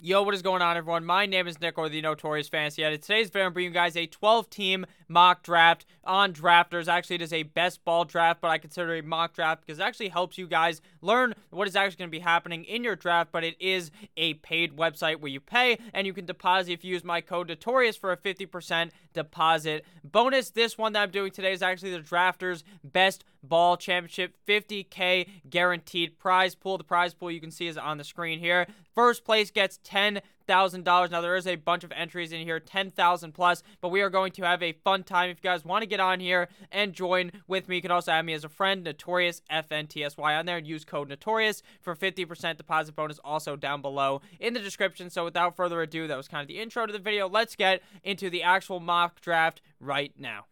Yo, what is going on, everyone? My name is Nick, or the Notorious Fantasy Edit. Today's video, I'm bringing you guys a 12-team mock draft on Drafters. Actually, it is a best ball draft, but I consider it a mock draft because it actually helps you guys learn what is actually going to be happening in your draft, but it is a paid website where you pay, and you can deposit if you use my code Notorious for a 50% deposit bonus. This one that I'm doing today is actually the Drafters Best Ball Championship 50K guaranteed prize pool. The prize pool you can see is on the screen here. First place gets $10,000. Now, there is a bunch of entries in here, 10,000 plus, but we are going to have a fun time. If you guys want to get on here and join with me, you can also add me as a friend, Notorious FNTSY on there, and use code Notorious for 50% deposit bonus also down below in the description. So, without further ado, that was kind of the intro to the video. Let's get into the actual mock draft right now.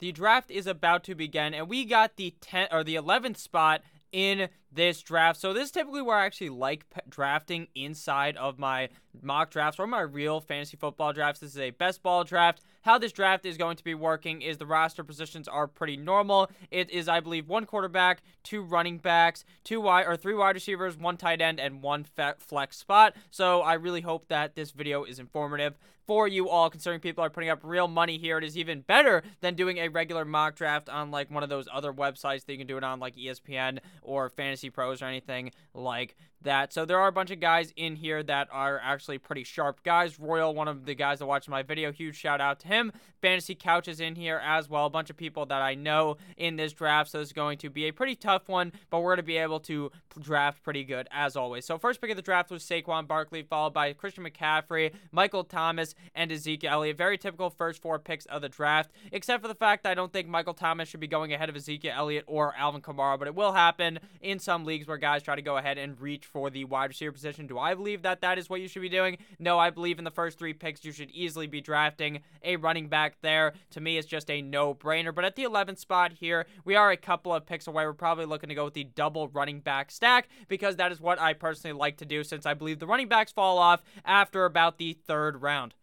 The draft is about to begin, and we got the 10th or the 11th spot in this draft. So this is typically where I actually like drafting inside of my mock drafts or my real fantasy football drafts. This is a best ball draft. How this draft is going to be working is the roster positions are pretty normal. It is, I believe, one quarterback, two running backs, two wide or three wide receivers, one tight end, and one flex spot. So I really hope that this video is informative for you all, considering people are putting up real money here. It is even better than doing a regular mock draft on like one of those other websites that you can do it on, like ESPN or Fantasy Pros or anything like that. So there are a bunch of guys in here that are actually pretty sharp guys. Royal, one of the guys that watched my video, huge shout out to him. Fantasy Couch is in here as well. A bunch of people that I know in this draft. So it's going to be a pretty tough one, but we're going to be able to draft pretty good as always. So first pick of the draft was Saquon Barkley, followed by Christian McCaffrey, Michael Thomas, and Ezekiel Elliott. Very typical first four picks of the draft, except for the fact I don't think Michael Thomas should be going ahead of Ezekiel Elliott or Alvin Kamara, but it will happen in some leagues where guys try to go ahead and reach for the wide receiver position. Do I believe that that is what you should be doing? No, I believe in the first three picks you should easily be drafting a running back there. To me, it's just a no-brainer. But at the 11th spot here, we are a couple of picks away. We're probably looking to go with the double running back stack because that is what I personally like to do since I believe the running backs fall off after about the third round.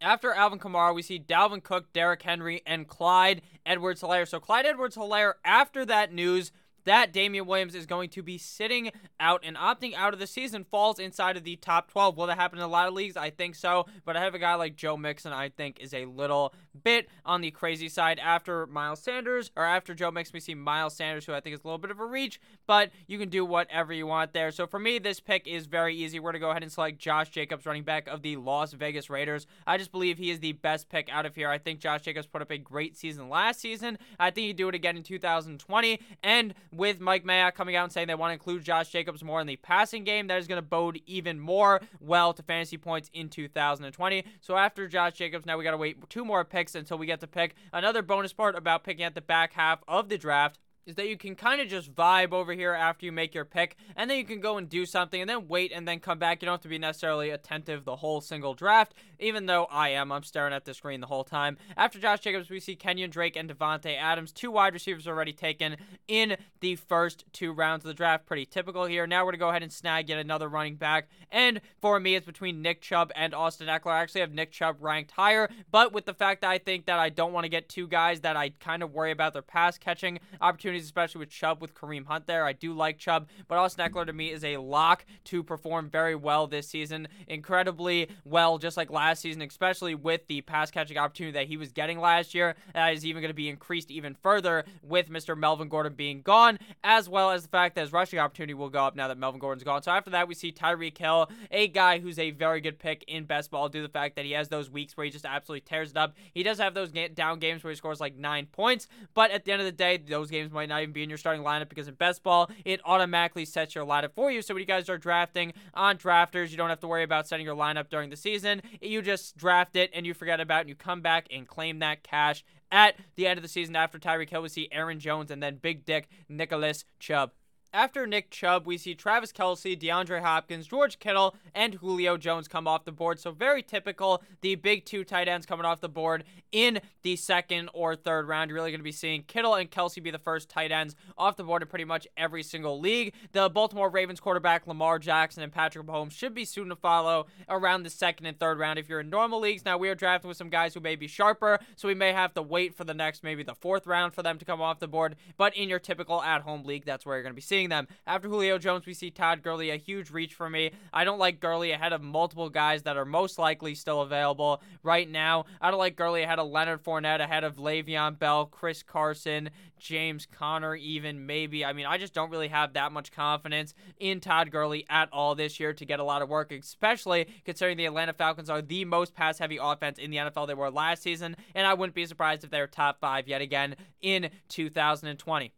After Alvin Kamara, we see Dalvin Cook, Derrick Henry, and Clyde Edwards-Helaire. So Clyde Edwards-Helaire, after that news, that Damien Williams is going to be sitting out and opting out of the season falls inside of the top 12. Will that happen in a lot of leagues? I think so. But I have a guy like Joe Mixon, I think, is a little bit on the crazy side after Miles Sanders, or after Joe Mixon, we see Miles Sanders, who I think is a little bit of a reach, but you can do whatever you want there. So for me, this pick is very easy. We're going to go ahead and select Josh Jacobs, running back of the Las Vegas Raiders. I just believe he is the best pick out of here. I think Josh Jacobs put up a great season last season. I think he'd do it again in 2020. And with Mike Mayock coming out and saying they want to include Josh Jacobs more in the passing game, that is going to bode even more well to fantasy points in 2020. So after Josh Jacobs, now we got to wait two more picks until we get to pick. Another bonus part about picking at the back half of the draft is that you can kind of just vibe over here after you make your pick, and then you can go and do something, and then wait, and then come back. You don't have to be necessarily attentive the whole single draft, even though I am. I'm staring at the screen the whole time. After Josh Jacobs, we see Kenyan Drake and Davante Adams, two wide receivers already taken in the first two rounds of the draft. Pretty typical here. Now we're going to go ahead and snag yet another running back, and for me, it's between Nick Chubb and Austin Ekeler. I actually have Nick Chubb ranked higher, but with the fact that I think that I don't want to get two guys that I kind of worry about their pass catching opportunities especially with Chubb with Kareem Hunt there. I do like Chubb, but Austin Ekeler to me is a lock to perform very well this season. Incredibly well, just like last season, especially with the pass catching opportunity that he was getting last year. That is even going to be increased even further with Mr. Melvin Gordon being gone, as well as the fact that his rushing opportunity will go up now that Melvin Gordon's gone. So after that, we see Tyreek Hill, a guy who's a very good pick in best ball due to the fact that he has those weeks where he just absolutely tears it up. He does have those down games where he scores like nine points, but at the end of the day, those games might might not even be in your starting lineup because in best ball, it automatically sets your lineup for you. So when you guys are drafting on drafters, you don't have to worry about setting your lineup during the season. You just draft it and you forget about it and you come back and claim that cash at the end of the season after Tyreek Hill. We see Aaron Jones and then Big Dick Nicholas Chubb. After Nick Chubb, we see Travis Kelce, DeAndre Hopkins, George Kittle, and Julio Jones come off the board. So very typical, the big two tight ends coming off the board in the second or third round. You're really going to be seeing Kittle and Kelce be the first tight ends off the board in pretty much every single league. The Baltimore Ravens quarterback Lamar Jackson and Patrick Mahomes should be soon to follow around the second and third round if you're in normal leagues. Now we are drafting with some guys who may be sharper, so we may have to wait for the next maybe the fourth round for them to come off the board. But in your typical at-home league, that's where you're going to be seeing seeing them. After Julio Jones, we see Todd Gurley, a huge reach for me. I don't like Gurley ahead of multiple guys that are most likely still available right now. I don't like Gurley ahead of Leonard Fournette, ahead of Le'Veon Bell, Chris Carson, James Conner, even maybe. I mean, I just don't really have that much confidence in Todd Gurley at all this year to get a lot of work, especially considering the Atlanta Falcons are the most pass heavy offense in the NFL they were last season. And I wouldn't be surprised if they're top five yet again in 2020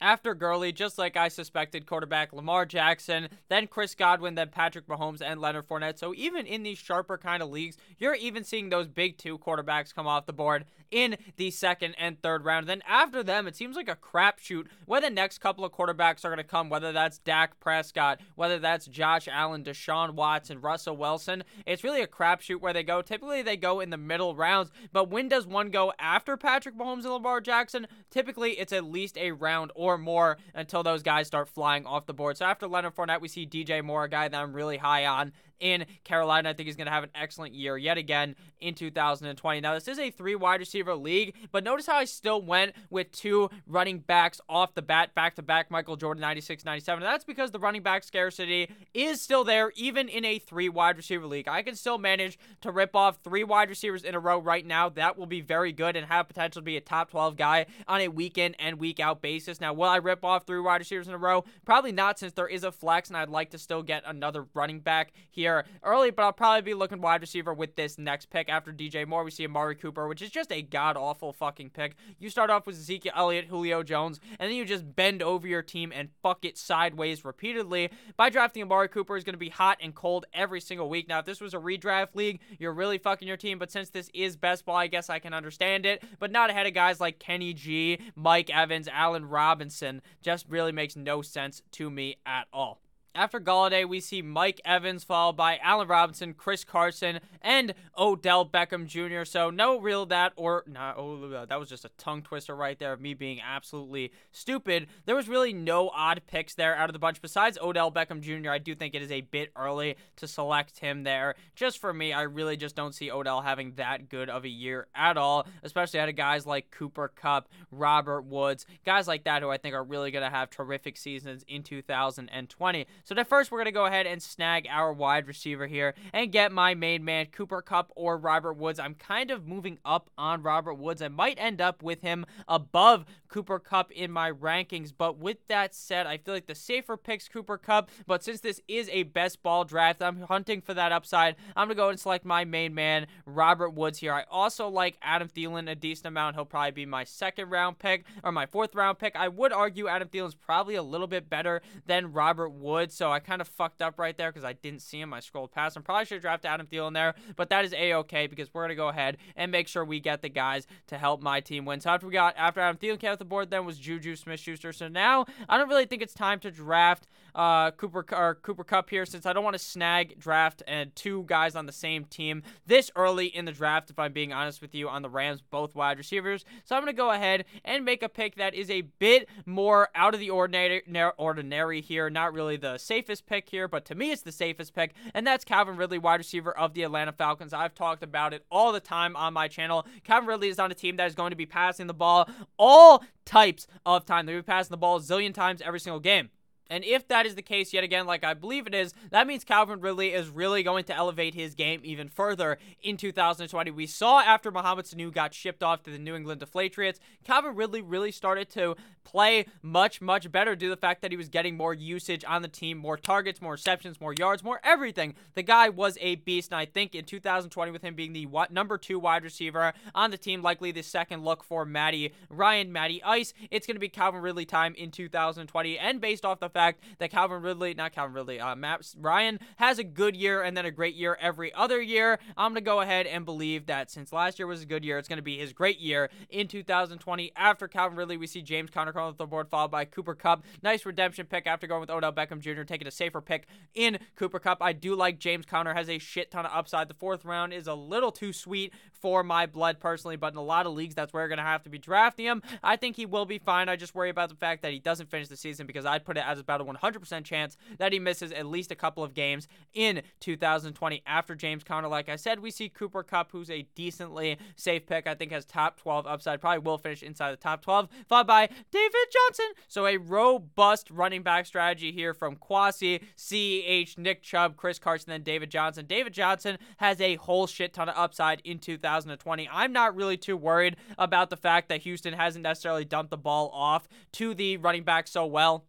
after Gurley, just like I suspected, quarterback Lamar Jackson, then Chris Godwin, then Patrick Mahomes and Leonard Fournette. So even in these sharper kind of leagues, you're even seeing those big two quarterbacks come off the board in the second and third round. Then after them, it seems like a crapshoot where the next couple of quarterbacks are going to come, whether that's Dak Prescott, whether that's Josh Allen, Deshaun Watson, Russell Wilson. It's really a crapshoot where they go. Typically, they go in the middle rounds, but when does one go after Patrick Mahomes and Lamar Jackson? Typically, it's at least a round or or more until those guys start flying off the board. So after Leonard Fournette, we see DJ Moore, a guy that I'm really high on in Carolina. I think he's going to have an excellent year yet again in 2020. Now, this is a three wide receiver league, but notice how I still went with two running backs off the bat, back to back Michael Jordan 96 97. And that's because the running back scarcity is still there, even in a three wide receiver league. I can still manage to rip off three wide receivers in a row right now. That will be very good and have potential to be a top 12 guy on a week in and week out basis. Now, will I rip off three wide receivers in a row? Probably not, since there is a flex, and I'd like to still get another running back here here early, but I'll probably be looking wide receiver with this next pick. After DJ Moore, we see Amari Cooper, which is just a god awful fucking pick. You start off with Ezekiel Elliott, Julio Jones, and then you just bend over your team and fuck it sideways repeatedly. By drafting Amari Cooper is going to be hot and cold every single week. Now, if this was a redraft league, you're really fucking your team, but since this is best ball, I guess I can understand it, but not ahead of guys like Kenny G, Mike Evans, Allen Robinson. Just really makes no sense to me at all. After Golladay, we see Mike Evans followed by Allen Robinson, Chris Carson, and Odell Beckham Jr. So no real that or no, oh, that was just a tongue twister right there of me being absolutely stupid. There was really no odd picks there out of the bunch besides Odell Beckham Jr. I do think it is a bit early to select him there. Just for me, I really just don't see Odell having that good of a year at all, especially out of guys like Cooper Kupp, Robert Woods, guys like that who I think are really going to have terrific seasons in 2020. So at first, we're going to go ahead and snag our wide receiver here and get my main man, Cooper Kupp or Robert Woods. I'm kind of moving up on Robert Woods. I might end up with him above Cooper Kupp in my rankings. But with that said, I feel like the safer picks Cooper Kupp. But since this is a best ball draft, I'm hunting for that upside. I'm going to go and select my main man, Robert Woods here. I also like Adam Thielen a decent amount. He'll probably be my second round pick or my fourth round pick. I would argue Adam Thielen's probably a little bit better than Robert Woods so I kind of fucked up right there because I didn't see him. I scrolled past him. Probably should have drafted Adam Thielen there, but that is a-okay because we're gonna go ahead and make sure we get the guys to help my team win. So after we got after Adam Thielen came off the board, then was Juju Smith-Schuster. So now I don't really think it's time to draft uh, Cooper or Cooper Kupp here since I don't want to snag draft and two guys on the same team this early in the draft. If I'm being honest with you, on the Rams, both wide receivers. So I'm gonna go ahead and make a pick that is a bit more out of the ordinary ordinary here. Not really the safest pick here, but to me, it's the safest pick, and that's Calvin Ridley, wide receiver of the Atlanta Falcons. I've talked about it all the time on my channel. Calvin Ridley is on a team that is going to be passing the ball all types of time. They'll be passing the ball a zillion times every single game. And if that is the case yet again, like I believe it is, that means Calvin Ridley is really going to elevate his game even further in 2020. We saw after Mohamed Sanu got shipped off to the New England Deflatriots, Calvin Ridley really started to play much, much better due to the fact that he was getting more usage on the team, more targets, more receptions, more yards, more everything. The guy was a beast, and I think in 2020, with him being the number two wide receiver on the team, likely the second look for Matty Ryan, Matty Ice, it's going to be Calvin Ridley time in 2020. And based off the fact that Calvin Ridley, not Calvin Ridley, uh, Matt Ryan has a good year and then a great year every other year. I'm going to go ahead and believe that since last year was a good year, it's going to be his great year in 2020. After Calvin Ridley, we see James Conner come off the board, followed by Cooper Kupp. Nice redemption pick after going with Odell Beckham Jr., taking a safer pick in Cooper Kupp. I do like James Conner, has a shit ton of upside. The fourth round is a little too sweet for my blood personally, but in a lot of leagues, that's where you're going to have to be drafting him. I think he will be fine. I just worry about the fact that he doesn't finish the season because I'd put it as about a 100% chance that he misses at least a couple of games in 2020 after James Conner. Like I said, we see Cooper Kupp, who's a decently safe pick. I think has top 12 upside, probably will finish inside the top 12, followed by David Johnson. So a robust running back strategy here from Kwasi, CH, Nick Chubb, Chris Carson, then David Johnson. David Johnson has a whole shit ton of upside in 2020. I'm not really too worried about the fact that Houston hasn't necessarily dumped the ball off to the running back so well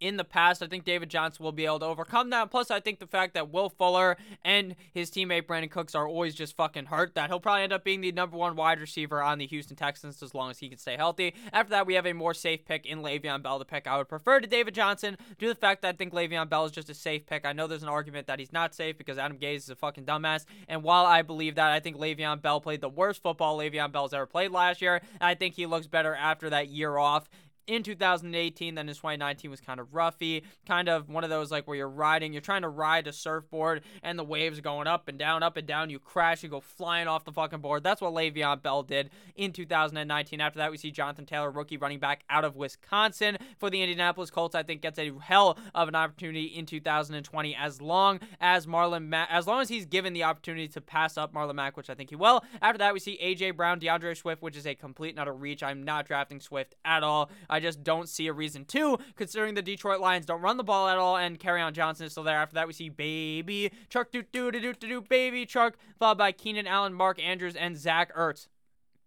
in the past. I think David Johnson will be able to overcome that. Plus, I think the fact that Will Fuller and his teammate Brandin Cooks are always just fucking hurt, that he'll probably end up being the number one wide receiver on the Houston Texans as long as he can stay healthy. After that, we have a more safe pick in Le'Veon Bell, the pick I would prefer to David Johnson, due to the fact that I think Le'Veon Bell is just a safe pick. I know there's an argument that he's not safe because Adam Gase is a fucking dumbass. And while I believe that, I think Le'Veon Bell played the worst football Le'Veon Bell's ever played last year. I think he looks better after that year off in 2018 then in 2019 was kind of roughy kind of one of those like where you're riding you're trying to ride a surfboard and the waves going up and down up and down you crash you go flying off the fucking board. That's what Le'Veon Bell did in 2019 after that we see Jonathan Taylor rookie running back out of Wisconsin for the Indianapolis Colts. I think gets a hell of an opportunity in 2020 as long as Marlon Mack as long as he's given the opportunity to pass up Marlon Mack which I think he will. After that we see AJ Brown DeAndre Swift which is a complete not a reach. I'm not drafting Swift at all I just don't see a reason to, considering the Detroit Lions don't run the ball at all, and Kerryon Johnson is still there. After that, we see Baby Chuck, do do do do do Baby Chuck, followed by Keenan Allen, Mark Andrews, and Zach Ertz.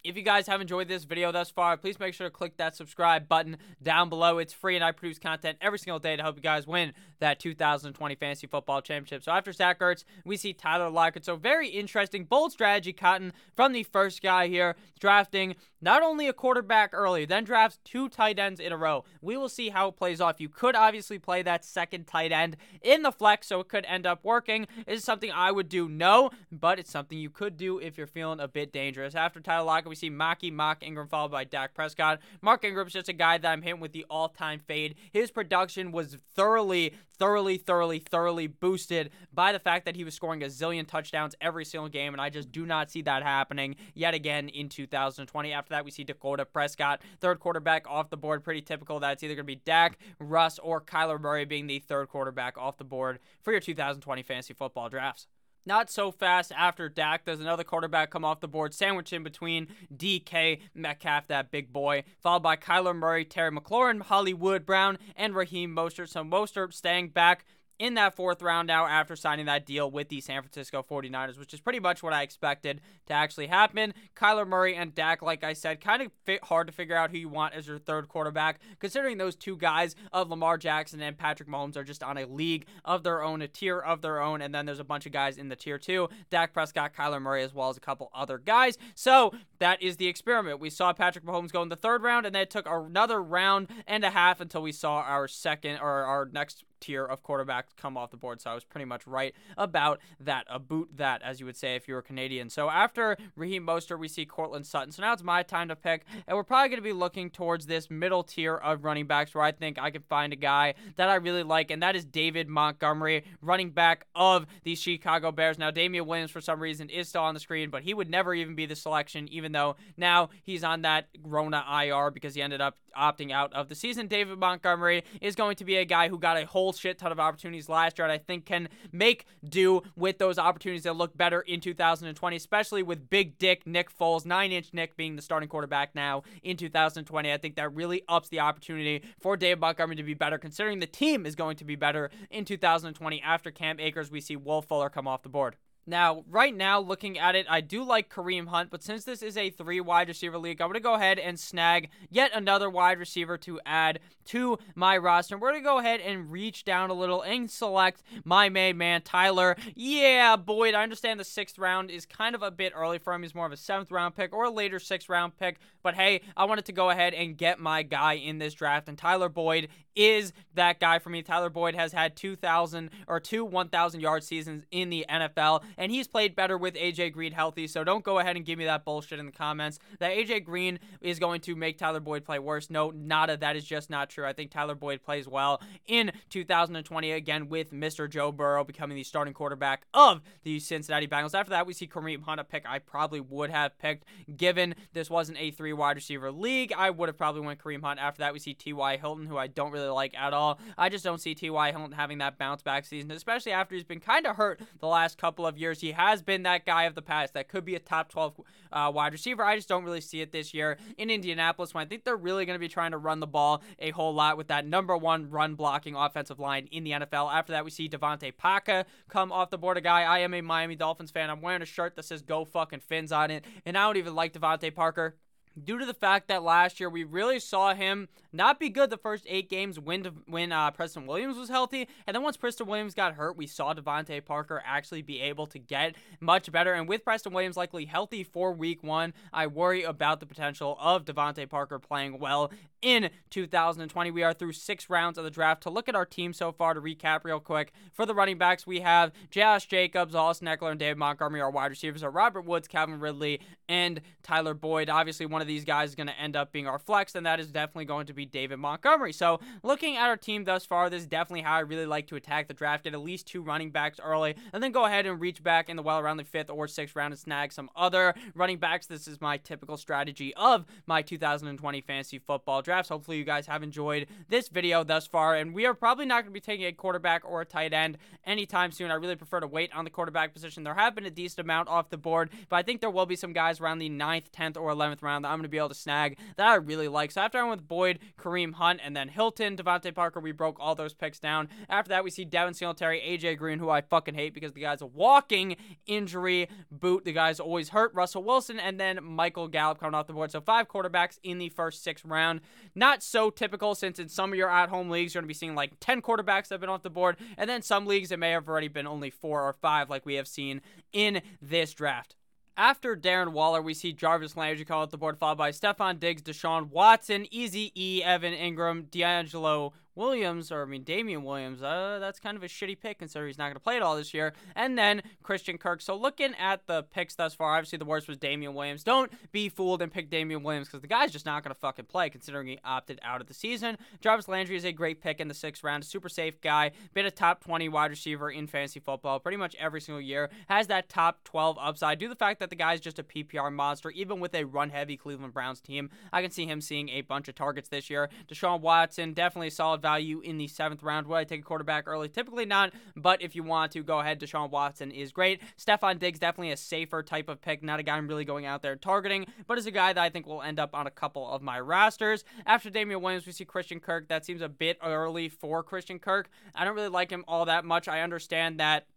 If you guys have enjoyed this video thus far, please make sure to click that subscribe button down below. It's free and I produce content every single day to help you guys win that 2020 Fantasy Football Championship. So after Zach Ertz, we see Tyler Lockett. So very interesting, bold strategy, Cotton, from the first guy here, drafting not only a quarterback early, then drafts two tight ends in a row. We will see how it plays off. You could obviously play that second tight end in the flex, so it could end up working. Is something I would do? No, but it's something you could do if you're feeling a bit dangerous. After Tyler Lockett, we see Maki, Mark Ingram, followed by Dak Prescott. Mark Ingram's just a guy that I'm hitting with the all-time fade. His production was thoroughly, thoroughly, thoroughly, thoroughly boosted by the fact that he was scoring a zillion touchdowns every single game, and I just do not see that happening yet again in 2020. After that, we see Dakota Prescott, third quarterback off the board. Pretty typical that it's either going to be Dak, Russ, or Kyler Murray being the third quarterback off the board for your 2020 fantasy football drafts. Not so fast after Dak. There's another quarterback come off the board, sandwiched in between DK Metcalf, that big boy, followed by Kyler Murray, Terry McLaurin, Hollywood Brown, and Raheem Mostert. So Mostert staying back in that fourth round now after signing that deal with the San Francisco 49ers, which is pretty much what I expected to actually happen. Kyler Murray and Dak, like I said, kind of fit hard to figure out who you want as your third quarterback, considering those two guys of Lamar Jackson and Patrick Mahomes are just on a league of their own, a tier of their own, and then there's a bunch of guys in the tier two, Dak Prescott, Kyler Murray, as well as a couple other guys. So that is the experiment. We saw Patrick Mahomes go in the third round, and then it took another round and a half until we saw our second or our next tier of quarterbacks come off the board. So I was pretty much right about that, about that, as you would say if you were Canadian. So after Raheem Mostert, we see Courtland Sutton. So now it's my time to pick, and we're probably going to be looking towards this middle tier of running backs where I think I can find a guy that I really like, and that is David Montgomery, running back of the Chicago Bears. Now, Damien Williams, for some reason, is still on the screen, but he would never even be the selection, even though now he's on that Rona IR because he ended up opting out of the season. David Montgomery is going to be a guy who got a whole shit ton of opportunities last year, and I think can make do with those opportunities that look better in 2020, especially with big dick Nick Foles, nine inch Nick being the starting quarterback now in 2020. I think that really ups the opportunity for David Montgomery to be better, considering the team is going to be better in 2020 after Cam Akers. We see Will Fuller come off the board. Now, right now, looking at it, I do like Kareem Hunt, but since this is a three wide receiver league, I'm going to go ahead and snag yet another wide receiver to add to my roster. We're going to go ahead and reach down a little and select my main man, Tyler. Yeah, Boyd, I understand the sixth round is kind of a bit early for him. He's more of a seventh round pick or a later sixth round pick, but hey, I wanted to go ahead and get my guy in this draft, and Tyler Boyd is that guy for me. Tyler Boyd has had 2,000 or two 1,000 yard seasons in the NFL and he's played better with AJ Green healthy. So don't go ahead and give me that bullshit in the comments that AJ Green is going to make Tyler Boyd play worse. No, nada. That is just not true. I think Tyler Boyd plays well in 2020 again with Mr. Joe Burrow becoming the starting quarterback of the Cincinnati Bengals. After that, we see Kareem Hunt, a pick I probably would have picked given this wasn't a three wide receiver league. I would have probably went Kareem Hunt. After that, we see T.Y. Hilton, who I don't really like at all. I just don't see T.Y. Hilton having that bounce back season, especially after he's been kind of hurt the last couple of years. He has been that guy of the past that could be a top 12 uh, wide receiver. I just don't really see it this year in Indianapolis when I think they're really going to be trying to run the ball a whole lot with that number one run blocking offensive line in the NFL. After that, we see DeVante Parker come off the board. A guy, I am a Miami Dolphins fan. I'm wearing a shirt that says Go Fucking Fins on it, and I don't even like DeVante Parker due to the fact that last year we really saw him not be good the first eight games when when uh, Preston Williams was healthy, and then once Preston Williams got hurt, we saw DeVante Parker actually be able to get much better. And with Preston Williams likely healthy for Week One, I worry about the potential of DeVante Parker playing well in 2020. We are through six rounds of the draft. To look at our team so far, to recap real quick, for the running backs, we have Josh Jacobs, Austin Ekeler, and David Montgomery. Our wide receivers are Robert Woods, Calvin Ridley, and Tyler Boyd. Obviously, one of these guys is going to end up being our flex, and that is definitely going to be David Montgomery. So, looking at our team thus far, this is definitely how I really like to attack the draft. Get at least two running backs early, and then go ahead and reach back in the well around the fifth or sixth round and snag some other running backs. This is my typical strategy of my 2020 fantasy football drafts. Hopefully, you guys have enjoyed this video thus far. And we are probably not going to be taking a quarterback or a tight end anytime soon. I really prefer to wait on the quarterback position. There have been a decent amount off the board, but I think there will be some guys around the 9th, 10th, or 11th round that I'm going to be able to snag that I really like. So after I went with Boyd, Kareem Hunt, and then Hilton, DeVante Parker, we broke all those picks down. After that, we see Devin Singletary, AJ Green, who I fucking hate because the guy's a walking injury boot. The guy's always hurt. Russell Wilson, and then Michael Gallup coming off the board. So five quarterbacks in the first six round. Not so typical since in some of your at home leagues, you're going to be seeing like 10 quarterbacks that have been off the board. And then some leagues, it may have already been only four or five, like we have seen in this draft. After Darren Waller, we see Jarvis Landry call out the board, followed by Stefon Diggs, Deshaun Watson, Easy E, Evan Engram, DeAngelo Williams, or I mean Damien Williams, uh, that's kind of a shitty pick considering he's not going to play it all this year. And then Christian Kirk. So looking at the picks thus far, obviously the worst was Damien Williams. Don't be fooled and pick Damien Williams because the guy's just not going to fucking play considering he opted out of the season. Jarvis Landry is a great pick in the sixth round, super safe guy, been a top 20 wide receiver in fantasy football pretty much every single year, has that top 12 upside. Due to the fact that the guy's just a PPR monster, even with a run heavy Cleveland Browns team, I can see him seeing a bunch of targets this year. Deshaun Watson, definitely solid value in the seventh round. Would I take a quarterback early? Typically not, but if you want to, go ahead. Deshaun Watson is great. Stefon Diggs, definitely a safer type of pick. Not a guy I'm really going out there targeting, but is a guy that I think will end up on a couple of my rosters. After Damien Williams, we see Christian Kirk. That seems a bit early for Christian Kirk. I don't really like him all that much. I understand that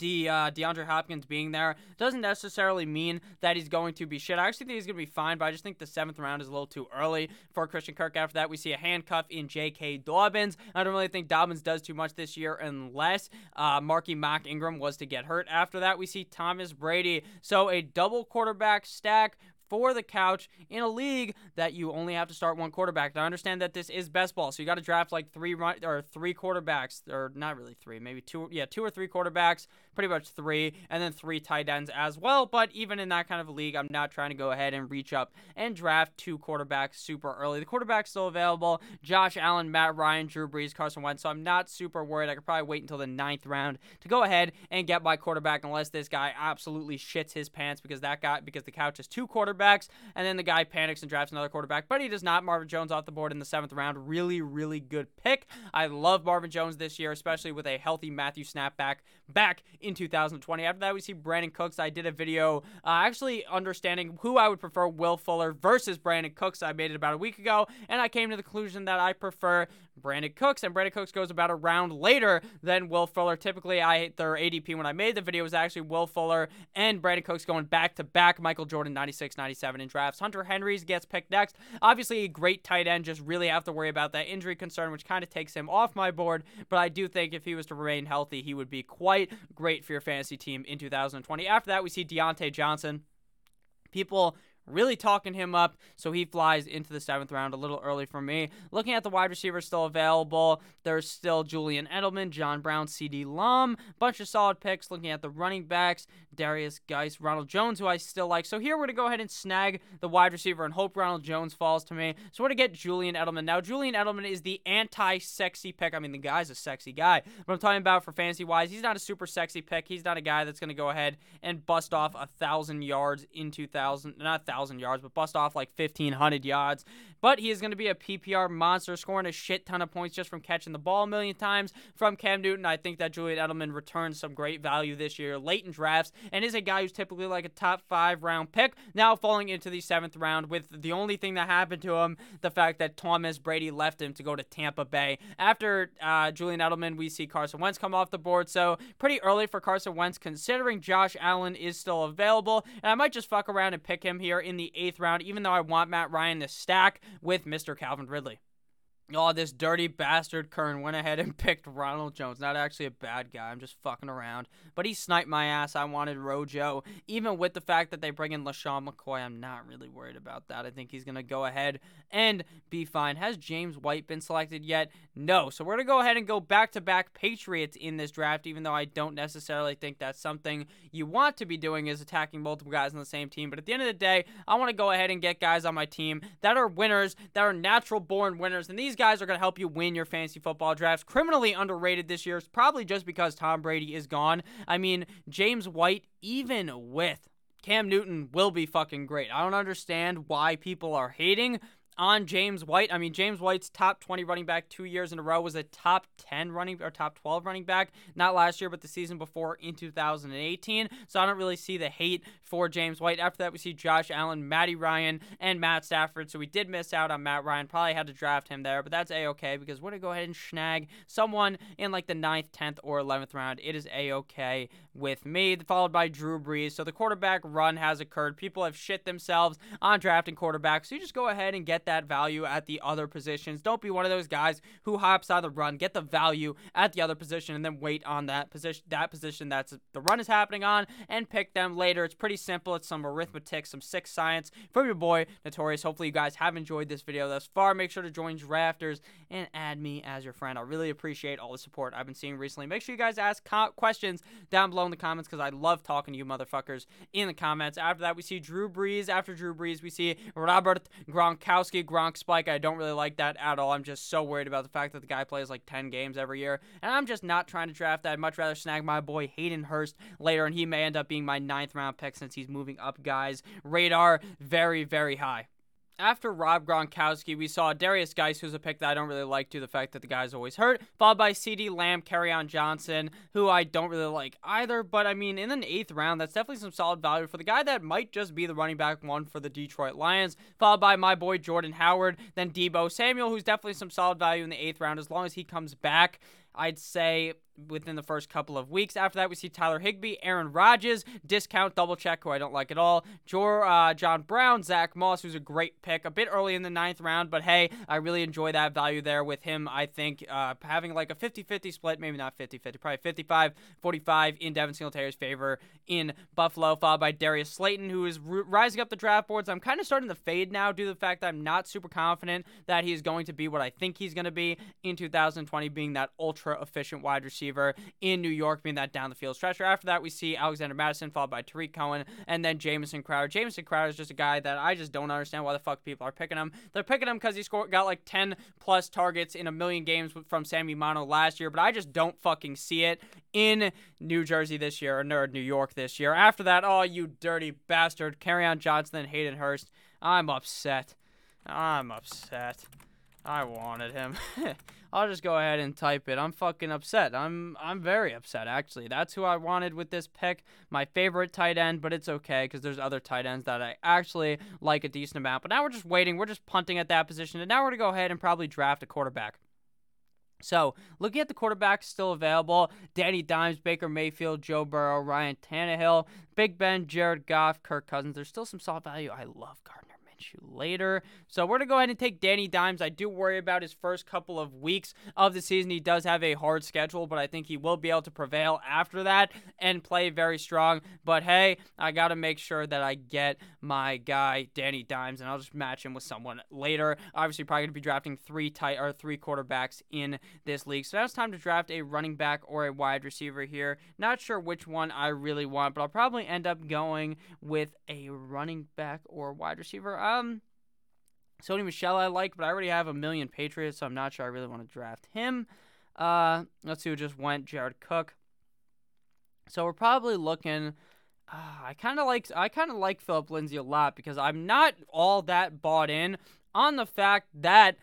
De, uh, DeAndre Hopkins being there doesn't necessarily mean that he's going to be shit. I actually think he's going to be fine, but I just think the seventh round is a little too early for Christian Kirk. After that, we see a handcuff in J.K. Dobbins. I don't really think Dobbins does too much this year unless uh, Marky Mark Ingram was to get hurt. After that, we see Thomas Brady. So a double quarterback stack for the couch in a league that you only have to start one quarterback. Now, I understand that this is best ball, so you got to draft like three run or three quarterbacks, or not really three, maybe two, yeah, two or three quarterbacks, pretty much three, and then three tight ends as well. But even in that kind of a league, I'm not trying to go ahead and reach up and draft two quarterbacks super early. The quarterback's still available: Josh Allen, Matt Ryan, Drew Brees, Carson Wentz. So I'm not super worried. I could probably wait until the ninth round to go ahead and get my quarterback, unless this guy absolutely shits his pants because that guy because the couch has two quarterbacks, and then the guy panics and drafts another quarterback, but he does not. Marvin Jones off the board in the seventh round. Really, really good pick. I love Marvin Jones this year, especially with a healthy Matthew snapback back in 2020. After that, we see Brandin Cooks. I did a video uh, actually understanding who I would prefer, Will Fuller versus Brandin Cooks. I made it about a week ago, and I came to the conclusion that I prefer Brandin Cooks, and Brandin Cooks goes about a round later than Will Fuller. Typically, I their ADP when I made the video was actually Will Fuller and Brandin Cooks going back to back. Michael Jordan 96, 97 in drafts. Hunter Henry's gets picked next. Obviously, a great tight end. Just really have to worry about that injury concern, which kind of takes him off my board. But I do think if he was to remain healthy, he would be quite great for your fantasy team in 2020. After that, we see Diontae Johnson. People really talking him up, so he flies into the seventh round a little early for me. Looking at the wide receivers still available, there's still Julian Edelman, John Brown, CeeDee Lamb, bunch of solid picks. Looking at the running backs, Derrius Guice, Ronald Jones, who I still like. So here we're gonna go ahead and snag the wide receiver and hope Ronald Jones falls to me. So we're gonna get Julian Edelman. Now Julian Edelman is the anti-sexy pick. I mean, the guy's a sexy guy, but I'm talking about for fantasy wise, he's not a super sexy pick. He's not a guy that's gonna go ahead and bust off a thousand yards in 2000, not thousand yards, but bust off like 1500 yards. But he is going to be a PPR monster, scoring a shit ton of points just from catching the ball a million times from Cam Newton. I think that Julian Edelman returns some great value this year late in drafts and is a guy who's typically like a top five round pick, now falling into the seventh round with the only thing that happened to him, the fact that Thomas Brady left him to go to Tampa Bay. After uh, Julian Edelman, we see Carson Wentz come off the board. So pretty early for Carson Wentz, considering Josh Allen is still available. And I might just fuck around and pick him here in the eighth round, even though I want Matt Ryan to stack with Mr. Calvin Ridley. Oh, this dirty bastard Kern went ahead and picked Ronald Jones. Not actually a bad guy. I'm just fucking around. But he sniped my ass. I wanted Rojo. Even with the fact that they bring in LeSean McCoy, I'm not really worried about that. I think he's going to go ahead and be fine. Has James White been selected yet? No. So we're going to go ahead and go back to back Patriots in this draft, even though I don't necessarily think that's something you want to be doing is attacking multiple guys on the same team. But at the end of the day, I want to go ahead and get guys on my team that are winners, that are natural born winners. And these guys are going to help you win your fantasy football drafts. Criminally underrated this year, it's probably just because Tom Brady is gone. I mean, James White, even with Cam Newton, will be fucking great. I don't understand why people are hating on James White. I mean, James White's top 20 running back two years in a row was a top 10 running or top 12 running back, not last year, but the season before in 2018. So I don't really see the hate for James White. After that, we see Josh Allen, Matty Ryan, and Matt Stafford. So we did miss out on Matt Ryan. Probably had to draft him there, but that's a okay because we're going to go ahead and snag someone in like the 9th, 10th, or 11th round. It is a okay with me, followed by Drew Brees. So the quarterback run has occurred. People have shit themselves on drafting quarterbacks. So you just go ahead and get that value at the other positions. Don't be one of those guys who hops of the run, get the value at the other position, and then wait on that position that position that's the run is happening on and pick them later. It's pretty simple. It's some arithmetic, some sick science from your boy Notorious. Hopefully you guys have enjoyed this video thus far. Make sure to join Drafters and add me as your friend. I really appreciate all the support I've been seeing recently. Make sure you guys ask questions down below in the comments because I love talking to you motherfuckers in the comments. After that, we see Drew Brees. After Drew Brees, we see Robert Gronkowski. Gronk spike. I don't really like that at all. I'm just so worried about the fact that the guy plays like 10 games every year. And I'm just not trying to draft that. I'd much rather snag my boy Hayden Hurst later, and he may end up being my ninth round pick since he's moving up, guys. Radar very, very high after Rob Gronkowski, we saw Derrius Guice, who's a pick that I don't really like due to the fact that the guy's always hurt, followed by CeeDee Lamb, on Johnson, who I don't really like either. But I mean, in an eighth round, that's definitely some solid value for the guy that might just be the running back one for the Detroit Lions, followed by my boy Jordan Howard, then Deebo Samuel, who's definitely some solid value in the eighth round as long as he comes back. I'd say within the first couple of weeks. After that, we see Tyler Higbee, Aaron Rodgers, discount double check, who I don't like at all. Jor, uh, John Brown, Zach Moss, who's a great pick, a bit early in the ninth round, but hey, I really enjoy that value there with him. I think uh, having like a 50 50 split, maybe not 50 50, probably 55 45 in Devin Singletary's favor in Buffalo, followed by Darius Slayton, who is r- rising up the draft boards. I'm kind of starting to fade now due to the fact that I'm not super confident that he's going to be what I think he's going to be in 2020, being that ultra efficient wide receiver receiver in New York, being that down the field stretcher. After that, we see Alexander Mattison followed by Tarik Cohen, and then Jamison Crowder. Jamison Crowder is just a guy that I just don't understand why the fuck people are picking him. They're picking him because he scored, got like 10 plus targets in a million games from Sammy Mono last year, but I just don't fucking see it in New Jersey this year, or New York this year. After that, oh, you dirty bastard. Kerryon Johnson and Hayden Hurst. I'm upset. I'm upset. I wanted him. I'll just go ahead and type it. I'm fucking upset. I'm I'm very upset actually. That's who I wanted with this pick. My favorite tight end, but it's okay because there's other tight ends that I actually like a decent amount. But now we're just waiting. We're just punting at that position, and now we're gonna go ahead and probably draft a quarterback. So, looking at the quarterbacks still available Danny Dimes, Baker Mayfield, Joe Burrow, Ryan Tannehill, Big Ben, Jared Goff, Kirk Cousins. There's still some solid value. I love Gardner you later. So we're going to go ahead and take Danny Dimes. I do worry about his first couple of weeks of the season. He does have a hard schedule, but I think he will be able to prevail after that and play very strong. But hey, I got to make sure that I get my guy Danny Dimes, and I'll just match him with someone later. Obviously, probably going to be drafting three tight or three quarterbacks in this league. So now it's time to draft a running back or a wide receiver here. Not sure which one I really want, but I'll probably end up going with a running back or wide receiver. Um, Sony Michel I like, but I already have a million Patriots, so I'm not sure I really want to draft him. Uh, let's see who just went. Jared Cook. So we're probably looking. Uh, I kind of like I kind of like Philip Lindsay a lot because I'm not all that bought in on the fact that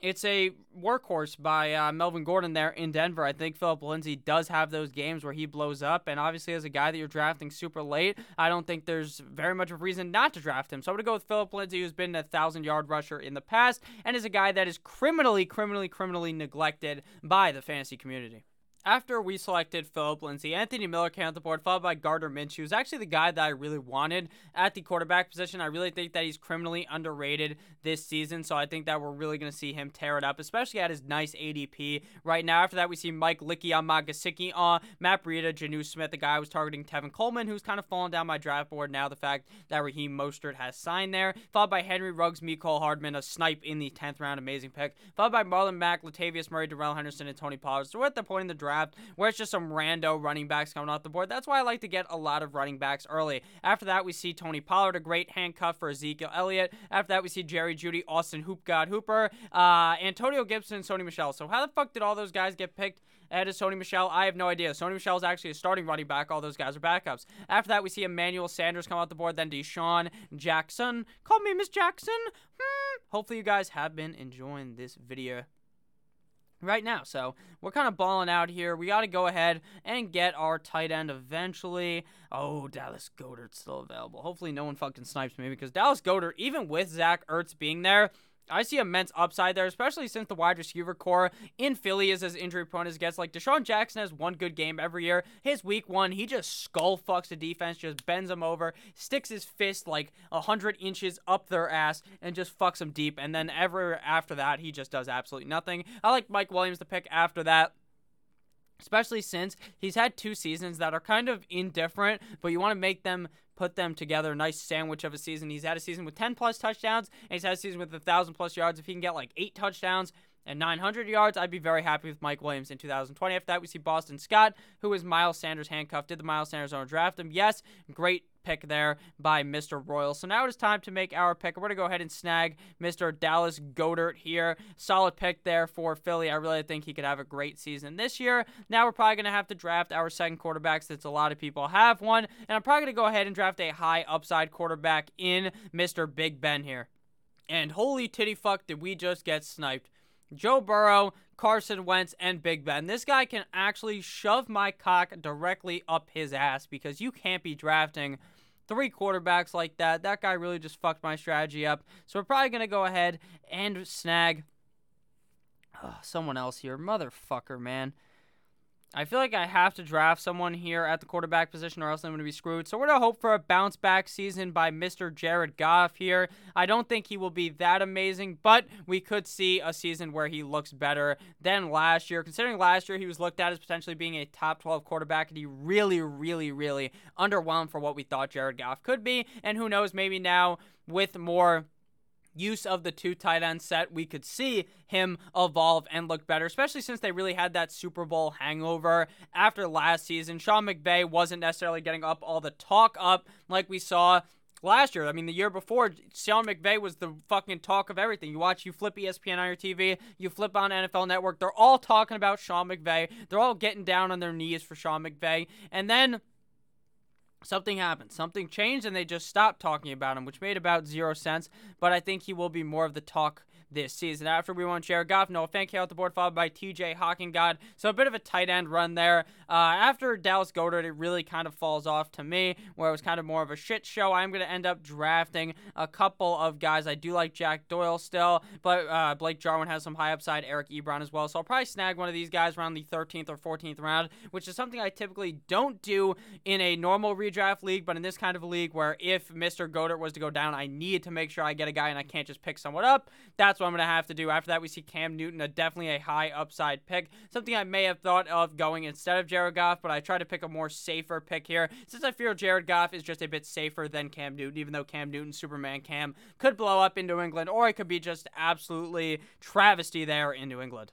it's a workhorse by uh, Melvin Gordon there in Denver. I think Philip Lindsay does have those games where he blows up, and obviously as a guy that you're drafting super late, I don't think there's very much of a reason not to draft him. So I'm gonna go with Philip Lindsay, who's been a thousand yard rusher in the past, and is a guy that is criminally, criminally, criminally neglected by the fantasy community. After we selected Philip Lindsay, Anthony Miller came on the board, followed by Gardner Minshew, who's actually the guy that I really wanted at the quarterback position. I really think that he's criminally underrated this season, so I think that we're really going to see him tear it up, especially at his nice ADP right now. After that, we see Mike Licky on uh, Magasicki on Matt Breida, Jonnu Smith, the guy I was targeting Tevin Coleman, who's kind of fallen down my draft board now. The fact that Raheem Mostert has signed there, followed by Henry Ruggs, Mecole Hardman, a snipe in the 10th round, amazing pick, followed by Marlon Mack, Latavius Murray, Darrell Henderson, and Tony Pollard. So we're at the point in the draft draft where it's just some rando running backs coming off the board. That's why I like to get a lot of running backs early. After that, we see Tony Pollard, a great handcuff for Ezekiel Elliott. After that, we see Jerry Jeudy, Austin Hoop God Hooper, uh, Antonio Gibson, Sony Michel. So how the fuck did all those guys get picked? ahead Sony Michel. I have no idea. Sony Michel is actually a starting running back. All those guys are backups. After that, we see Emmanuel Sanders come off the board. Then DeSean Jackson. Call me Miss Jackson. Hmm. Hopefully, you guys have been enjoying this video right now. So we're kind of balling out here. We got to go ahead and get our tight end eventually. Oh, Dallas Goedert's still available. Hopefully no one fucking snipes me because Dallas Goedert, even with Zach Ertz being there, I see immense upside there, especially since the wide receiver core in Philly is as injury prone as gets. Like DeSean Jackson has one good game every year. His week one, he just skull fucks the defense, just bends them over, sticks his fist like hundred inches up their ass, and just fucks them deep. And then ever after that, he just does absolutely nothing. I like Mike Williams to pick after that especially since he's had two seasons that are kind of indifferent, but you want to make them put them together, nice sandwich of a season. He's had a season with 10 plus touchdowns, and he's had a season with 1,000 plus yards. If he can get like eight touchdowns and 900 yards, I'd be very happy with Mike Williams in 2020. After that, we see Boston Scott, who is Miles Sanders handcuffed. Did the Miles Sanders owner draft him? Yes, great pick there by Mr. Royal. So now it is time to make our pick. We're going to go ahead and snag Mr. Dallas Goedert here. Solid pick there for Philly. I really think he could have a great season this year. Now we're probably going to have to draft our second quarterback since a lot of people have one. And I'm probably going to go ahead and draft a high upside quarterback in Mr. Big Ben here. And holy titty fuck, did we just get sniped. Joe Burrow, Carson Wentz, and Big Ben. This guy can actually shove my cock directly up his ass because you can't be drafting three quarterbacks like that. That guy really just fucked my strategy up. So we're probably going to go ahead and snag uh, someone else here. Motherfucker, man. I feel like I have to draft someone here at the quarterback position or else I'm going to be screwed. So we're going to hope for a bounce back season by Mr. Jared Goff here. I don't think he will be that amazing, but we could see a season where he looks better than last year. Considering last year he was looked at as potentially being a top 12 quarterback and he really, really, really underwhelmed for what we thought Jared Goff could be. And who knows, maybe now with more use of the two tight end set, we could see him evolve and look better, especially since they really had that Super Bowl hangover after last season. Sean McVay wasn't necessarily getting up all the talk up like we saw last year. I mean, the year before, Sean McVay was the fucking talk of everything. You watch, you flip ESPN on your TV, you flip on NFL Network, they're all talking about Sean McVay. They're all getting down on their knees for Sean McVay. And then something happened. Something changed, and they just stopped talking about him, which made about zero sense. But I think he will be more of the talk this season. After we won Jared Goff, Noah Fant came out the board, followed by TJ Hockenson. God so a bit of a tight end run there. Uh, after Dallas Goedert, it really kind of falls off to me, where it was kind of more of a shit show. I'm going to end up drafting a couple of guys. I do like Jack Doyle still, but uh, Blake Jarwin has some high upside, Eric Ebron as well. So I'll probably snag one of these guys around the 13th or 14th round, which is something I typically don't do in a normal redraft league, but in this kind of a league where if Mr. Goedert was to go down, I need to make sure I get a guy and I can't just pick someone up. That's what I'm going to have to do. After that, we see Cam Newton, a definitely a high upside pick. Something I may have thought of going instead of Jared Goff, but I try to pick a more safer pick here since I feel Jared Goff is just a bit safer than Cam Newton, even though Cam Newton, Superman Cam, could blow up in New England, or it could be just absolutely travesty there in New England.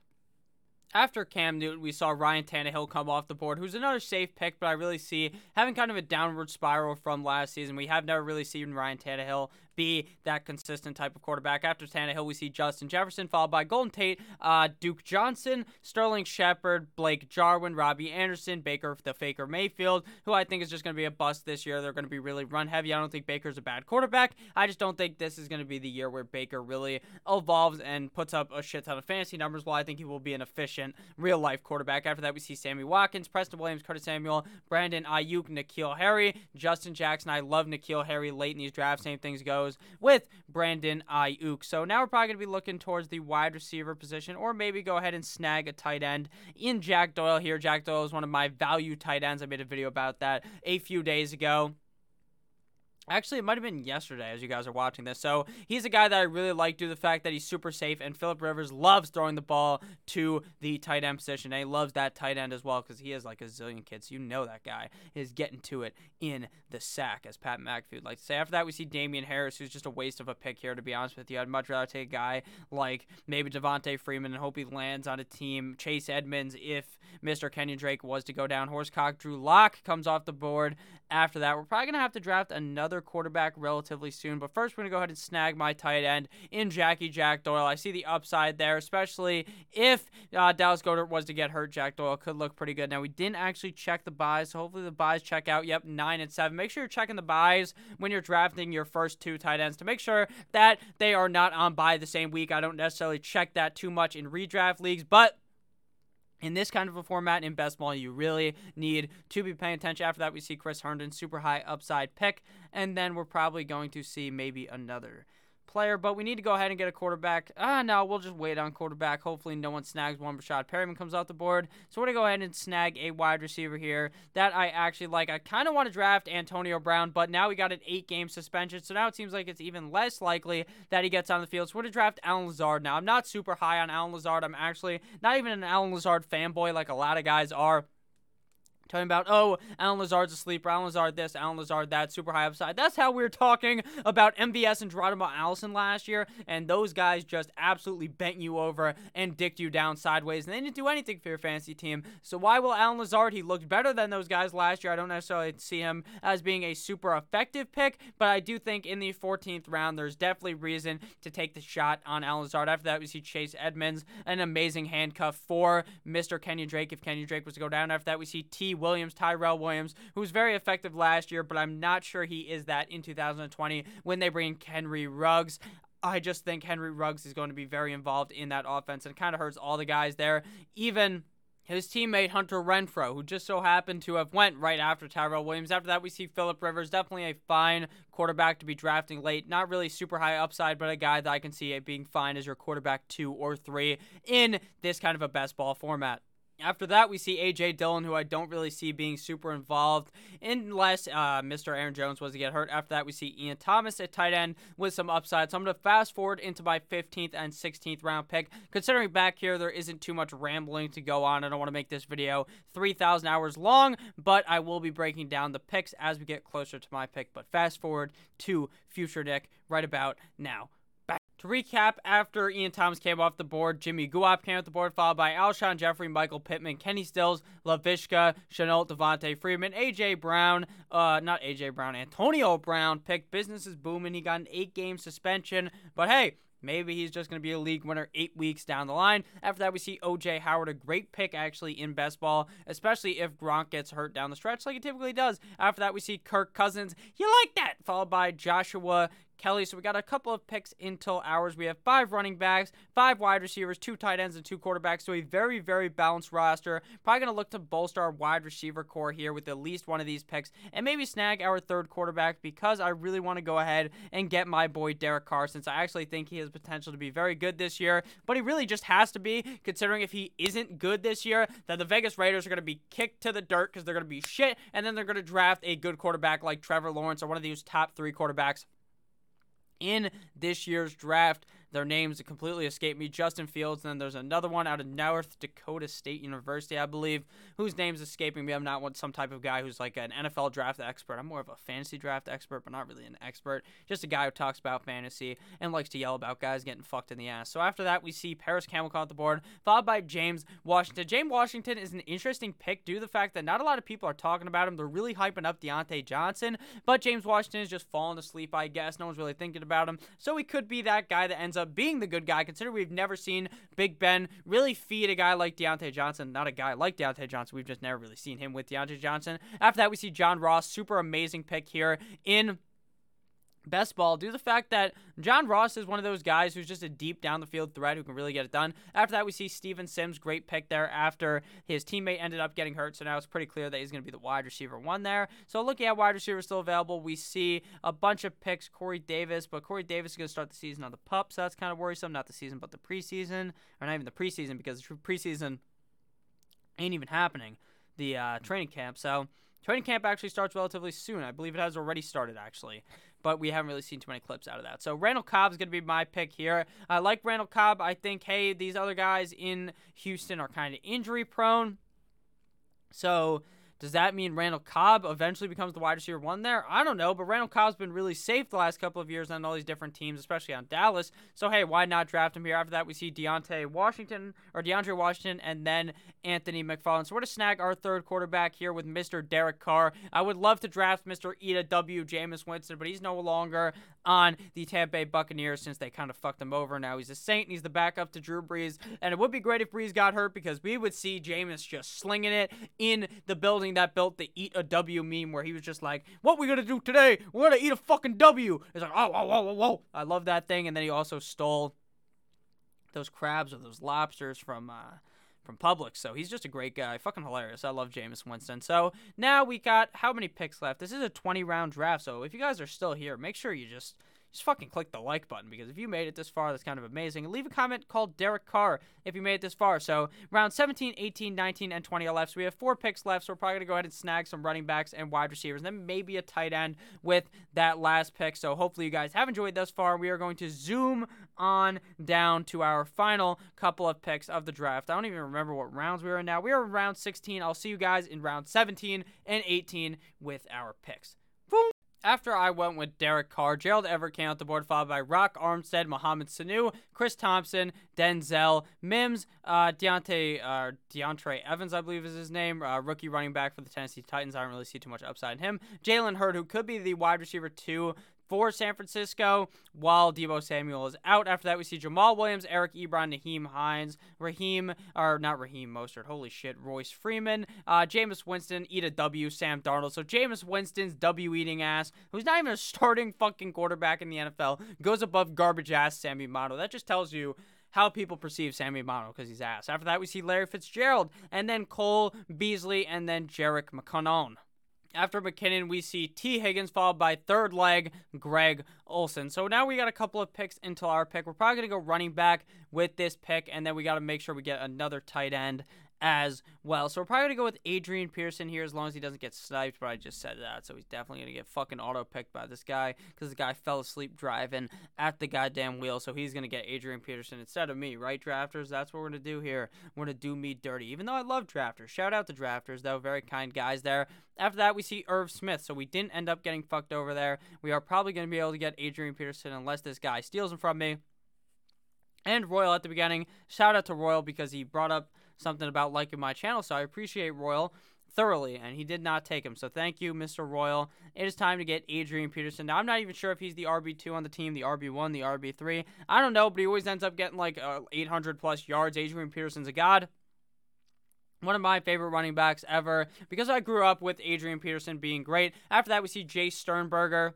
After Cam Newton, we saw Ryan Tannehill come off the board, who's another safe pick, but I really see having kind of a downward spiral from last season. We have never really seen Ryan Tannehill be that consistent type of quarterback. After Tannehill, we see Justin Jefferson, followed by Golden Tate, uh, Duke Johnson, Sterling Shepard, Blake Jarwin, Robbie Anderson, Baker the Faker Mayfield, who I think is just going to be a bust this year. They're going to be really run heavy. I don't think Baker's a bad quarterback. I just don't think this is going to be the year where Baker really evolves and puts up a shit ton of fantasy numbers. While I think he will be an efficient real life quarterback. After that, we see Sammy Watkins, Preston Williams, Curtis Samuel, Brandon Aiyuk, N'Keal Harry, Justin Jackson. I love N'Keal Harry late in these drafts. Same things go goes with Brandon Aiyuk. So now we're probably going to be looking towards the wide receiver position, or maybe go ahead and snag a tight end in Jack Doyle here. Jack Doyle is one of my value tight ends. I made a video about that a few days ago. Actually, it might have been yesterday as you guys are watching this. So he's a guy that I really like due to the fact that he's super safe, and Philip Rivers loves throwing the ball to the tight end position. And he loves that tight end as well because he has like a zillion kids. You know that guy is getting to it in the sack, as Pat McAfee would like to say. After that, we see Damien Harris, who's just a waste of a pick here, to be honest with you. I'd much rather take a guy like maybe Devonta Freeman and hope he lands on a team. Chase Edmonds, if Mr. Kenyan Drake was to go down. Horsecock Drew Lock comes off the board. After that, we're probably going to have to draft another quarterback relatively soon. But first, we're going to go ahead and snag my tight end in Jackie Jack Doyle. I see the upside there, especially if uh, Dallas Goedert was to get hurt. Jack Doyle could look pretty good. Now, we didn't actually check the byes, so hopefully the byes check out. Yep, 9 and 7. Make sure you're checking the byes when you're drafting your first two tight ends to make sure that they are not on bye the same week. I don't necessarily check that too much in redraft leagues, but in this kind of a format in best ball, you really need to be paying attention. After that, we see Chris Herndon, super high upside pick, and then we're probably going to see maybe another player, but we need to go ahead and get a quarterback. Ah, no, we'll just wait on quarterback. Hopefully, no one snags one. Rashad Perriman comes off the board. So we're going to go ahead and snag a wide receiver here that I actually like. I kind of want to draft Antonio Brown, but now we got an eight game suspension. So now it seems like it's even less likely that he gets on the field. So we're going to draft Allen Lazard now. I'm not super high on Allen Lazard. I'm actually not even an Allen Lazard fanboy like a lot of guys are talking about, oh, Allen Lazard's a sleeper, Allen Lazard this, Allen Lazard that, super high upside. That's how we were talking about MVS and Geronimo Allison last year, and those guys just absolutely bent you over and dicked you down sideways, and they didn't do anything for your fantasy team. So why will Allen Lazard? He looked better than those guys last year. I don't necessarily see him as being a super effective pick, but I do think in the 14th round, there's definitely reason to take the shot on Allen Lazard. After that, we see Chase Edmonds, an amazing handcuff for Mr. Kenyan Drake if Kenyan Drake was to go down. After that, we see T. Williams, Tyrell Williams, who was very effective last year, but I'm not sure he is that in 2020 when they bring in Henry Ruggs. I just think Henry Ruggs is going to be very involved in that offense and kind of hurts all the guys there. Even his teammate Hunter Renfrow, who just so happened to have went right after Tyrell Williams. After that, we see Philip Rivers, definitely a fine quarterback to be drafting late. Not really super high upside, but a guy that I can see it being fine as your quarterback two or three in this kind of a best ball format. After that, we see A.J. Dillon, who I don't really see being super involved unless uh, Mr. Aaron Jones was to get hurt. After that, we see Ian Thomas at tight end with some upside. So I'm going to fast forward into my 15th and 16th round pick. Considering back here, there isn't too much rambling to go on. I don't want to make this video 3,000 hours long, but I will be breaking down the picks as we get closer to my pick. But fast forward to future Nick right about now. To recap, after Ian Thomas came off the board, Jimmy Guap came off the board, followed by Alshon Jeffery, Michael Pittman, Kenny Stills, Laviska, Shenault, Devonta Freeman, A.J. Brown, uh, not A.J. Brown, Antonio Brown picked. Business is booming. He got an eight game suspension, but hey, Maybe he's just going to be a league winner eight weeks down the line. After that, we see OJ Howard, a great pick actually in best ball, especially if Gronk gets hurt down the stretch like he typically does. After that, we see Kirk Cousins. You like that? Followed by Joshua Kelley. So we got a couple of picks until ours. We have five running backs, five wide receivers, two tight ends, and two quarterbacks. So a very, very balanced roster. Probably going to look to bolster our wide receiver core here with at least one of these picks and maybe snag our third quarterback because I really want to go ahead and get my boy Derek Carr since I actually think he has potential to be very good this year. But he really just has to be, considering if he isn't good this year, that the Vegas Raiders are going to be kicked to the dirt because they're going to be shit, and then they're going to draft a good quarterback like Trevor Lawrence or one of these top three quarterbacks in this year's draft. Their names completely escape me. Justin Fields, and then there's another one out of North Dakota State University, I believe, whose name's escaping me. I'm not some type of guy who's like an NFL draft expert. I'm more of a fantasy draft expert, but not really an expert. Just a guy who talks about fantasy and likes to yell about guys getting fucked in the ass. So after that, we see Parris Campbell on the board, followed by James Washington. James Washington is an interesting pick due to the fact that not a lot of people are talking about him. They're really hyping up Diontae Johnson, but James Washington is just falling asleep, I guess. No one's really thinking about him. So he could be that guy that ends up being the good guy, considering we've never seen Big Ben really feed a guy like Diontae Johnson. Not a guy like Diontae Johnson. We've just never really seen him with Diontae Johnson. After that, we see John Ross, super amazing pick here in best ball due to the fact that John Ross is one of those guys who's just a deep down the field threat who can really get it done. After that, we see Steven Sims, great pick there after his teammate ended up getting hurt. So now it's pretty clear that he's going to be the wide receiver one there. So looking at wide receiver still available, we see a bunch of picks. Corey Davis, but Corey Davis is going to start the season on the pup, so that's kind of worrisome. Not the season, but the preseason, or not even the preseason because the preseason ain't even happening. The uh, training camp. So training camp actually starts relatively soon. I believe it has already started actually but we haven't really seen too many clips out of that. So Randall Cobb is going to be my pick here. I like Randall Cobb. I think, hey, these other guys in Houston are kind of injury prone. So does that mean Randall Cobb eventually becomes the wide receiver one there? I don't know, but Randall Cobb's been really safe the last couple of years on all these different teams, especially on Dallas. So hey, why not draft him here? After that, we see Deontay Washington or DeAndre Washington and then Anthony McFarland. So we're to snag our third quarterback here with Mr. Derek Carr. I would love to draft Mr. Ida W. Jameis Winston, but he's no longer on the Tampa Bay Buccaneers since they kind of fucked him over. Now he's a Saint and he's the backup to Drew Brees. And it would be great if Brees got hurt because we would see Jameis just slinging it in the building that built the eat a W meme where he was just like, What we gonna do today? We're gonna eat a fucking W. It's like, oh, whoa, whoa, whoa, whoa. I love that thing. And then he also stole those crabs or those lobsters from uh from Publix. So he's just a great guy. Fucking hilarious. I love Jameis Winston. So now we got how many picks left? This is a 20 round draft. So if you guys are still here, make sure you just just fucking click the like button because if you made it this far, that's kind of amazing. leave a comment called Derek Carr if you made it this far. So round 17, 18, 19, and 20 are left. So we have four picks left. So we're probably to go ahead and snag some running backs and wide receivers, and then maybe a tight end with that last pick. So hopefully you guys have enjoyed thus far. We are going to zoom on down to our final couple of picks of the draft. I don't even remember what rounds we are in now. We are in round 16. I'll see you guys in round 17 and 18 with our picks. Boom. After I went with Derek Carr, Gerald Everett came out the board, followed by Rock Armstead, Mohamed Sanu, Chris Thompson, Denzel, Mims, uh, Deontay, uh, DeAndre Evans, I believe is his name, uh, rookie running back for the Tennessee Titans. I don't really see too much upside in him. Jalen Hurd, who could be the wide receiver two for San Francisco while Deebo Samuel is out. After that, we see Jamaal Williams, Eric Ebron, Nyheim Hines, Raheem, or not Raheem Mostert, holy shit, Royce Freeman, uh, Jameis Winston, eat a W, Sam Darnold. So Jameis Winston's W eating ass, who's not even a starting fucking quarterback in the NFL, goes above garbage ass Sammy Mono. That just tells you how people perceive Sammy Mono because he's ass. After that, we see Larry Fitzgerald, and then Cole Beasley, and then Jerick McKinnon. After McKinnon, we see Tee Higgins followed by third leg Greg Olsen. So now we got a couple of picks until our pick. We're probably going to go running back with this pick, and then we got to make sure we get another tight end as well. So we're probably gonna go with Adrian Peterson here as long as he doesn't get sniped. But I just said that, so he's definitely gonna get fucking auto picked by this guy because the guy fell asleep driving at the goddamn wheel. So he's gonna get Adrian Peterson instead of me, right, drafters? That's what we're gonna do here. We're gonna do me dirty, even though I love drafters. Shout out to drafters, though, very kind guys there. After that, we see Irv Smith. So we didn't end up getting fucked over there. We are probably gonna be able to get Adrian Peterson unless this guy steals him from me and Royal at the beginning. Shout out to Royal because he brought up something about liking my channel, so I appreciate Royal thoroughly, and he did not take him. So thank you, Mr. Royal. It is time to get Adrian Peterson. Now, I'm not even sure if he's the RB2 on the team, the RB1, the RB3. I don't know, but he always ends up getting like uh, 800 plus yards. Adrian Peterson's a god. One of my favorite running backs ever because I grew up with Adrian Peterson being great. After that, we see Jay Sternberger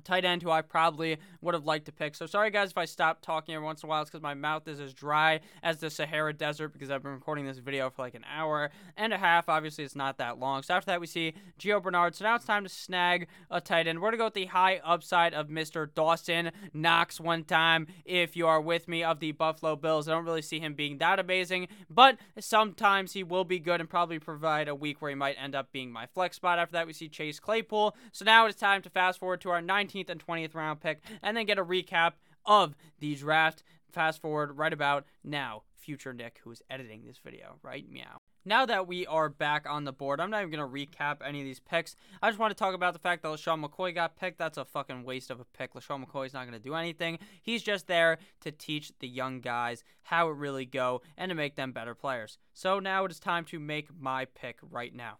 tight end who I probably would have liked to pick. So sorry guys if I stop talking every once in a while. It's because my mouth is as dry as the Sahara Desert because I've been recording this video for like an hour and a half. Obviously, it's not that long. So after that, we see Gio Bernard. So now it's time to snag a tight end. We're to go with the high upside of Mr. Dawson Knox one time. If you are with me of the Buffalo Bills, I don't really see him being that amazing, but sometimes he will be good and probably provide a week where he might end up being my flex spot. After that, we see Chase Claypool. So now it's time to fast forward to our 19th and 20th round pick and then get a recap of the draft. Fast forward right about now. Future Nick, who is editing this video, right? Meow. Now that we are back on the board, I'm not even going to recap any of these picks. I just want to talk about the fact that LeSean McCoy got picked. That's a fucking waste of a pick. LeSean McCoy is not going to do anything. He's just there to teach the young guys how it really go and to make them better players. So now it is time to make my pick right now.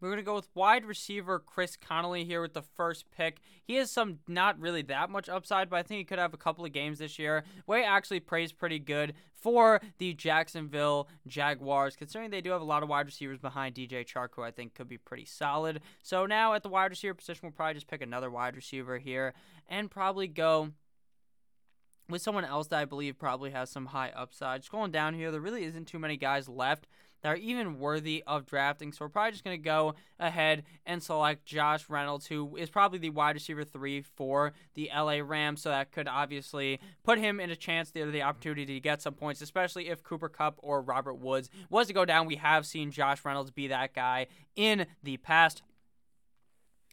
We're going to go with wide receiver Chris Conley here with the first pick. He has some not really that much upside, but I think he could have a couple of games this year he actually plays pretty good for the Jacksonville Jaguars, considering they do have a lot of wide receivers behind DJ Chark, who I think could be pretty solid. So now at the wide receiver position, we'll probably just pick another wide receiver here and probably go with someone else that I believe probably has some high upside. Going down here, there really isn't too many guys left that are even worthy of drafting. So we're probably just going to go ahead and select Josh Reynolds, who is probably the wide receiver three for the LA Rams. So that could obviously put him in a chance there, the opportunity to get some points, especially if Cooper Kupp or Robert Woods was to go down. We have seen Josh Reynolds be that guy in the past.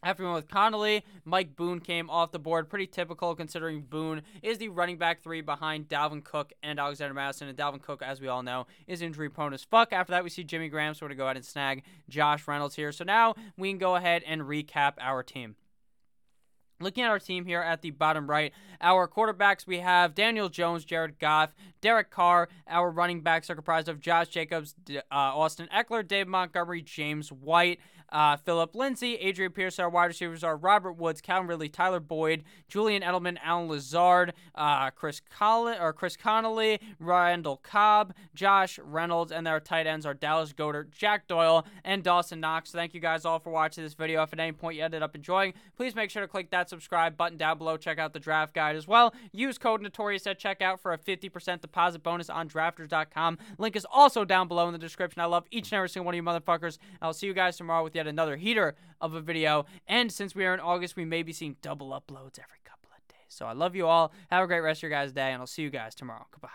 Went with Conley, Mike Boone came off the board. Pretty typical considering Boone is the running back three behind Dalvin Cook and Alexander Mattison. And Dalvin Cook, as we all know, is injury prone as fuck. After that, we see Jimmy Graham. So we're going to go ahead and snag Josh Reynolds here. So now we can go ahead and recap our team. Looking at our team here at the bottom right, our quarterbacks, we have Daniel Jones, Jared Goff, Derek Carr. Our running backs are comprised of Josh Jacobs, uh, Austin Ekeler, Dave Montgomery, James White uh, Philip Lindsay, Adrian Pearson. Our wide receivers are Robert Woods, Calvin Ridley, Tyler Boyd, Julian Edelman, Allen Lazard, uh, Chris Collin or Chris Connolly, Randall Cobb, Josh Reynolds, and their tight ends are Dallas Goedert, Jack Doyle, and Dawson Knox. Thank you guys all for watching this video. If at any point you ended up enjoying, please make sure to click that subscribe button down below. Check out the draft guide as well. Use code Notorious at checkout for a 50% deposit bonus on drafters.com. Link is also down below in the description. I love each and every single one of you motherfuckers. I'll see you guys tomorrow with yet another heater of a video. And since we are in August, we may be seeing double uploads every couple of days. So I love you all. Have a great rest of your guys' day, and I'll see you guys tomorrow. Goodbye.